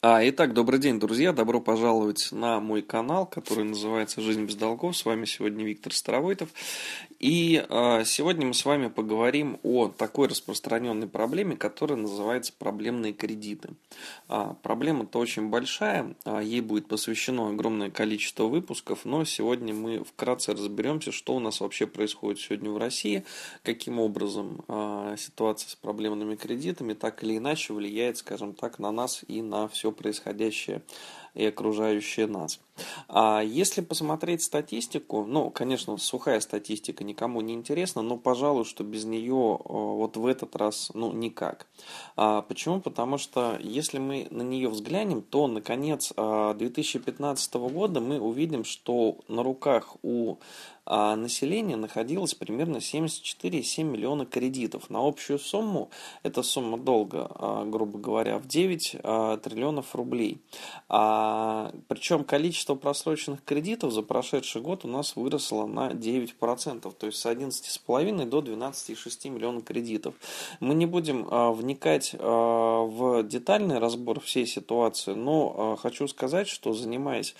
А, итак, добрый день, друзья. Добро пожаловать на мой канал, который называется «Жизнь без долгов». С вами сегодня Виктор Старовойтов. И а, сегодня мы с вами поговорим о такой распространенной проблеме, которая называется проблемные кредиты. А, проблема-то очень большая, а, ей будет посвящено огромное количество выпусков, но сегодня мы вкратце разберемся, что у нас вообще происходит сегодня в России, каким образом а, ситуация с проблемными кредитами так или иначе влияет, скажем так, на нас и на все все происходящее и окружающее нас. А если посмотреть статистику, ну, конечно, сухая статистика никому не интересна, но, пожалуй, что без нее э, вот в этот раз, ну, никак. А, почему? Потому что если мы на нее взглянем, то, наконец, 2015 а, года мы увидим, что на руках у а населения находилось примерно 74,7 миллиона кредитов. На общую сумму, эта сумма долга, а, грубо говоря, в 9 а, триллионов рублей. А, причем количество просроченных кредитов за прошедший год у нас выросло на 9%, то есть с 11,5 до 12,6 миллионов кредитов. Мы не будем вникать в детальный разбор всей ситуации, но хочу сказать, что занимаясь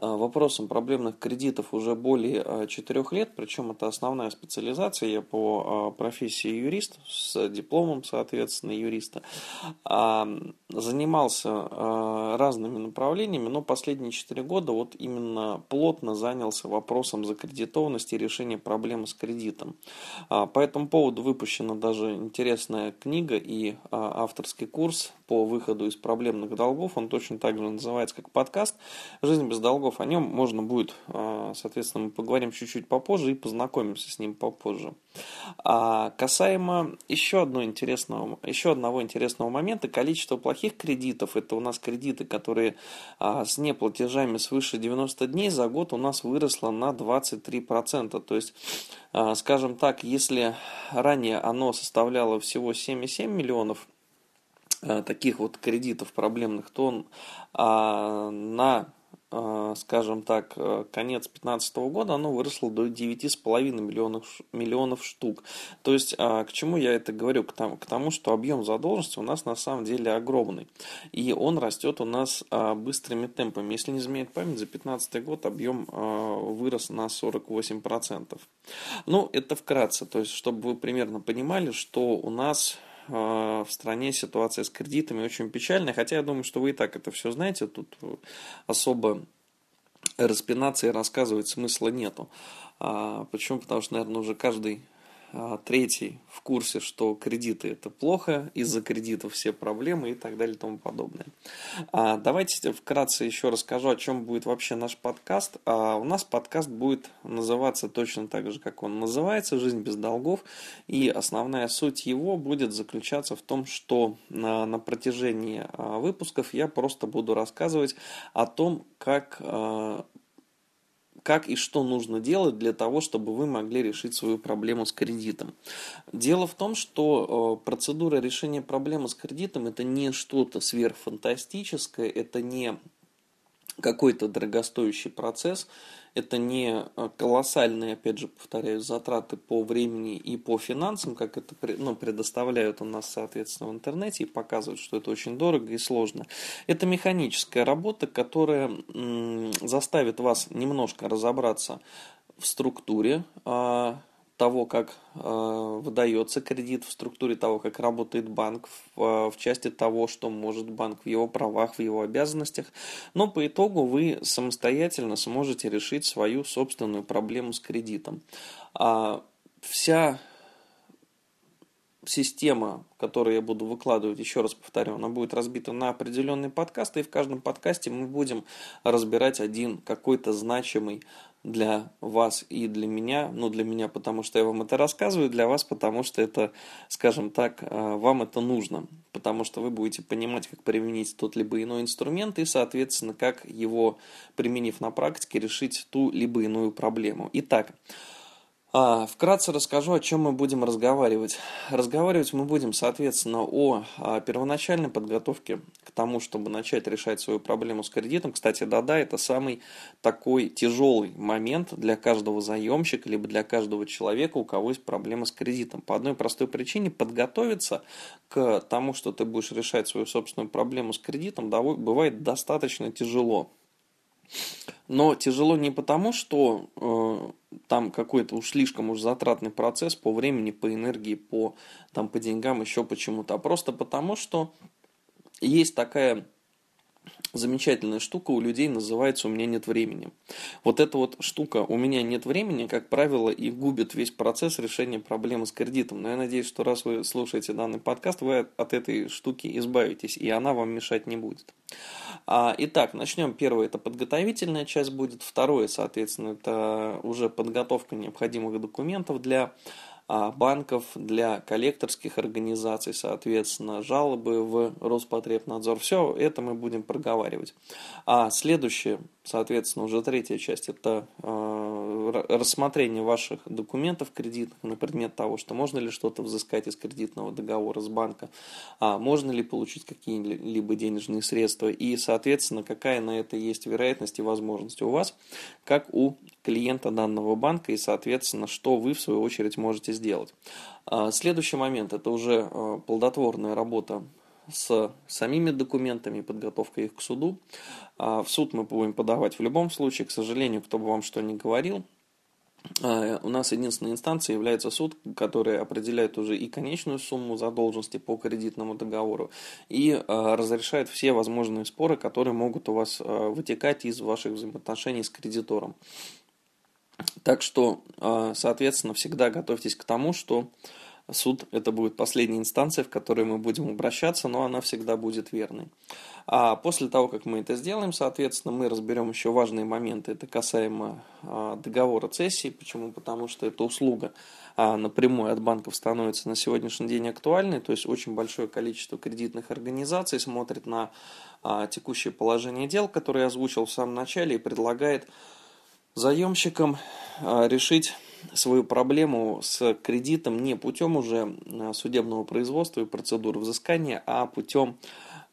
вопросом проблемных кредитов уже более 4 э, лет, причем это основная специализация, я по э, профессии юрист, с дипломом, соответственно, юриста, занимался разными направлениями, но последние 4 года вот именно плотно занялся вопросом закредитованности и решения проблемы с кредитом. По этому поводу выпущена даже интересная книга и авторский курс по выходу из проблемных долгов, он точно так же называется, как подкаст «Жизнь без долгов» о нем можно будет, а, соответственно, мы поговорим чуть-чуть попозже и познакомимся с ним попозже. А касаемо еще, одного интересного, еще одного интересного момента, количество плохих кредитов, это у нас кредиты, которые а, с неплатежами свыше 90 дней за год у нас выросло на 23%. То есть, а, скажем так, если ранее оно составляло всего 7,7 миллионов таких вот кредитов проблемных, то он а, на скажем так, э, конец 2015 года, оно выросло до 9,5 миллионов, миллионов штук. То есть, а, к чему я это говорю? К тому, к тому, что объем задолженности у нас на самом деле огромный. И он растет у нас а, быстрыми темпами. Если не изменять память, за 2015 год объем вырос на 48%. Ну, это вкратце. То есть, чтобы вы примерно понимали, что у нас в стране ситуация с кредитами очень печальная, хотя я думаю, что вы и так это все знаете, тут особо распинаться и рассказывать смысла нету. А, почему? Потому что, наверное, уже каждый третий в курсе, что кредиты это плохо, из-за кредитов все проблемы и так далее и тому подобное. А, давайте вкратце еще расскажу, о чем будет вообще наш подкаст. А, у нас подкаст будет называться точно так же, как он называется, «Жизнь без долгов». И основная суть его будет заключаться в том, что на, на протяжении выпусков я просто буду рассказывать о том, как как и что нужно делать для того, чтобы вы могли решить свою проблему с кредитом. Дело в том, что э, процедура решения проблемы с кредитом это не что-то сверхфантастическое, это не какой-то дорогостоящий процесс, это не э, колоссальные, опять же, повторяю, затраты по времени и по финансам, как это ну, предоставляют у нас, соответственно, в интернете и показывают, что это очень дорого и сложно. Это механическая работа, которая заставит вас немножко разобраться в структуре а, того, как э, выдается кредит, в структуре того, как работает банк, в, э, в части того, что может банк в его правах, в его обязанностях. Но по итогу вы самостоятельно сможете решить свою собственную проблему с кредитом. А вся система, которую я буду выкладывать, еще раз повторю, она будет разбита на определенные подкасты, и в каждом подкасте мы будем разбирать один какой-то значимый для вас и для меня, ну для меня, потому что я вам это рассказываю, для вас, потому что это, скажем так, э, вам это нужно, потому что вы будете понимать, как применить тот либо иной инструмент и, соответственно, как его, применив на практике, решить ту либо иную проблему. Итак, А, вкратце расскажу, о чем мы будем разговаривать. Разговаривать мы будем, соответственно, о, о первоначальной подготовке к тому, чтобы начать решать свою проблему с кредитом. Кстати, да-да, это самый такой тяжелый момент для каждого заемщика, либо для каждого человека, у кого есть проблема с кредитом. По одной простой причине подготовиться к тому, что ты будешь решать свою собственную проблему с кредитом, бывает достаточно тяжело. Но тяжело не потому, что э, там какой-то уж слишком уж затратный процесс по времени, по энергии, по, там, по деньгам, еще почему-то, а просто потому, что есть такая замечательная штука у людей называется «у меня нет времени». Вот эта вот штука «у меня нет времени», как правило, и губит весь процесс решения проблемы с кредитом. Но я надеюсь, что раз вы слушаете данный подкаст, вы от этой штуки избавитесь, и она вам мешать не будет. А, итак, начнем. Первое – это подготовительная часть будет. Второе, соответственно, это уже подготовка необходимых документов для банков, для коллекторских организаций, соответственно, жалобы в Роспотребнадзор. Все это мы будем проговаривать. А следующее, соответственно, уже третья часть, это э, рассмотрение ваших документов кредитных на предмет того, что можно ли что-то взыскать из кредитного договора с банка, а можно ли получить какие-либо денежные средства и, соответственно, какая на это есть вероятность и возможность у вас, как у клиента данного банка и, соответственно, что вы, в свою очередь, можете сделать. А, следующий момент – это уже а, плодотворная работа с самими документами, подготовка их к суду. А, в суд мы будем подавать в любом случае. К сожалению, кто бы вам что ни говорил, у нас единственной инстанцией является суд, который определяет уже и конечную сумму задолженности по кредитному договору, и разрешает все возможные споры, которые могут у вас вытекать из ваших взаимоотношений с кредитором. Так что, а, соответственно, всегда готовьтесь к тому, что суд это будет последняя инстанция, в которой мы будем обращаться, но она всегда будет верной. А после того, как мы это сделаем, соответственно, мы разберем еще важные моменты. Это касаемо а, договора цессии. Почему? Потому что эта услуга а, напрямую от банков становится на сегодняшний день актуальной. То есть очень большое количество кредитных организаций смотрит на текущее положение дел, которое я озвучил в самом начале, и предлагает заемщикам а, решить свою проблему с кредитом не путем уже а, судебного производства и процедуры взыскания, а путем,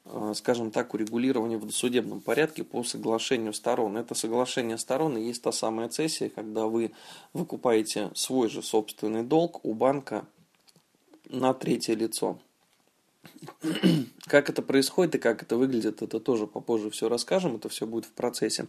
а, скажем так, урегулирования в судебном порядке по соглашению сторон. Это соглашение сторон и есть та самая цессия, когда вы выкупаете свой же собственный долг у банка на третье лицо. Как это происходит и как это выглядит, это тоже попозже все расскажем, это все будет в процессе.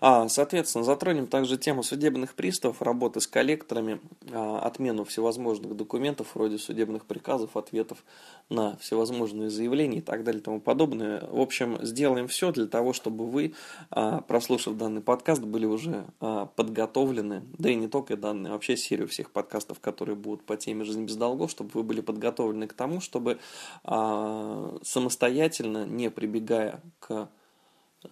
А, соответственно, затронем также тему судебных приставов, работы с коллекторами, а, отмену всевозможных документов вроде судебных приказов, ответов на всевозможные заявления и так далее и тому подобное. В общем, сделаем все для того, чтобы вы, а, прослушав данный подкаст, были уже а, подготовлены, да и не только данные, вообще серию всех подкастов, которые будут по теме «Жизнь без долгов», чтобы вы были подготовлены к тому, чтобы самостоятельно, не прибегая к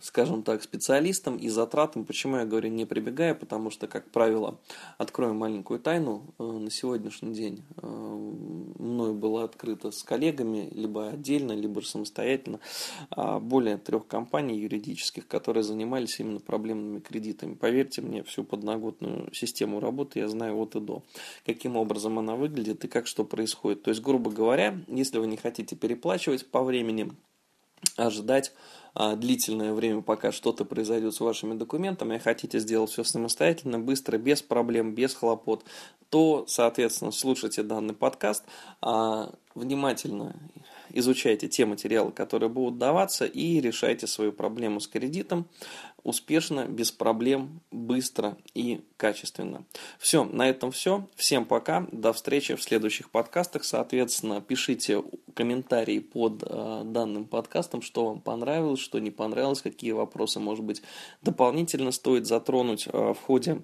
скажем так, специалистам и затратам. Почему я говорю не прибегая? Потому что, как правило, открою маленькую тайну, э, на сегодняшний день э, мною было открыто с коллегами, либо отдельно, либо самостоятельно, а, более трех компаний юридических, которые занимались именно проблемными кредитами. Поверьте мне, всю подноготную систему работы я знаю от и до. Каким образом она выглядит и как что происходит. То есть, грубо говоря, если вы не хотите переплачивать по времени, ожидать а, длительное время, пока что-то произойдет с вашими документами, и хотите сделать все самостоятельно, быстро, без проблем, без хлопот, то, соответственно, слушайте данный подкаст, а, внимательно изучайте те материалы, которые будут даваться, и решайте свою проблему с кредитом успешно, без проблем, быстро и качественно. Все, на этом все. Всем пока. До встречи в следующих подкастах. Соответственно, пишите комментарии под э, данным подкастом, что вам понравилось, что не понравилось, какие вопросы, может быть, дополнительно стоит затронуть э, в ходе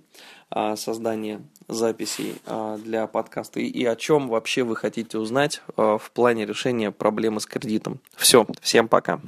э, создания записей э, для подкаста и, и о чем вообще вы хотите узнать э, в плане решения проблемы с кредитом. Все, всем пока.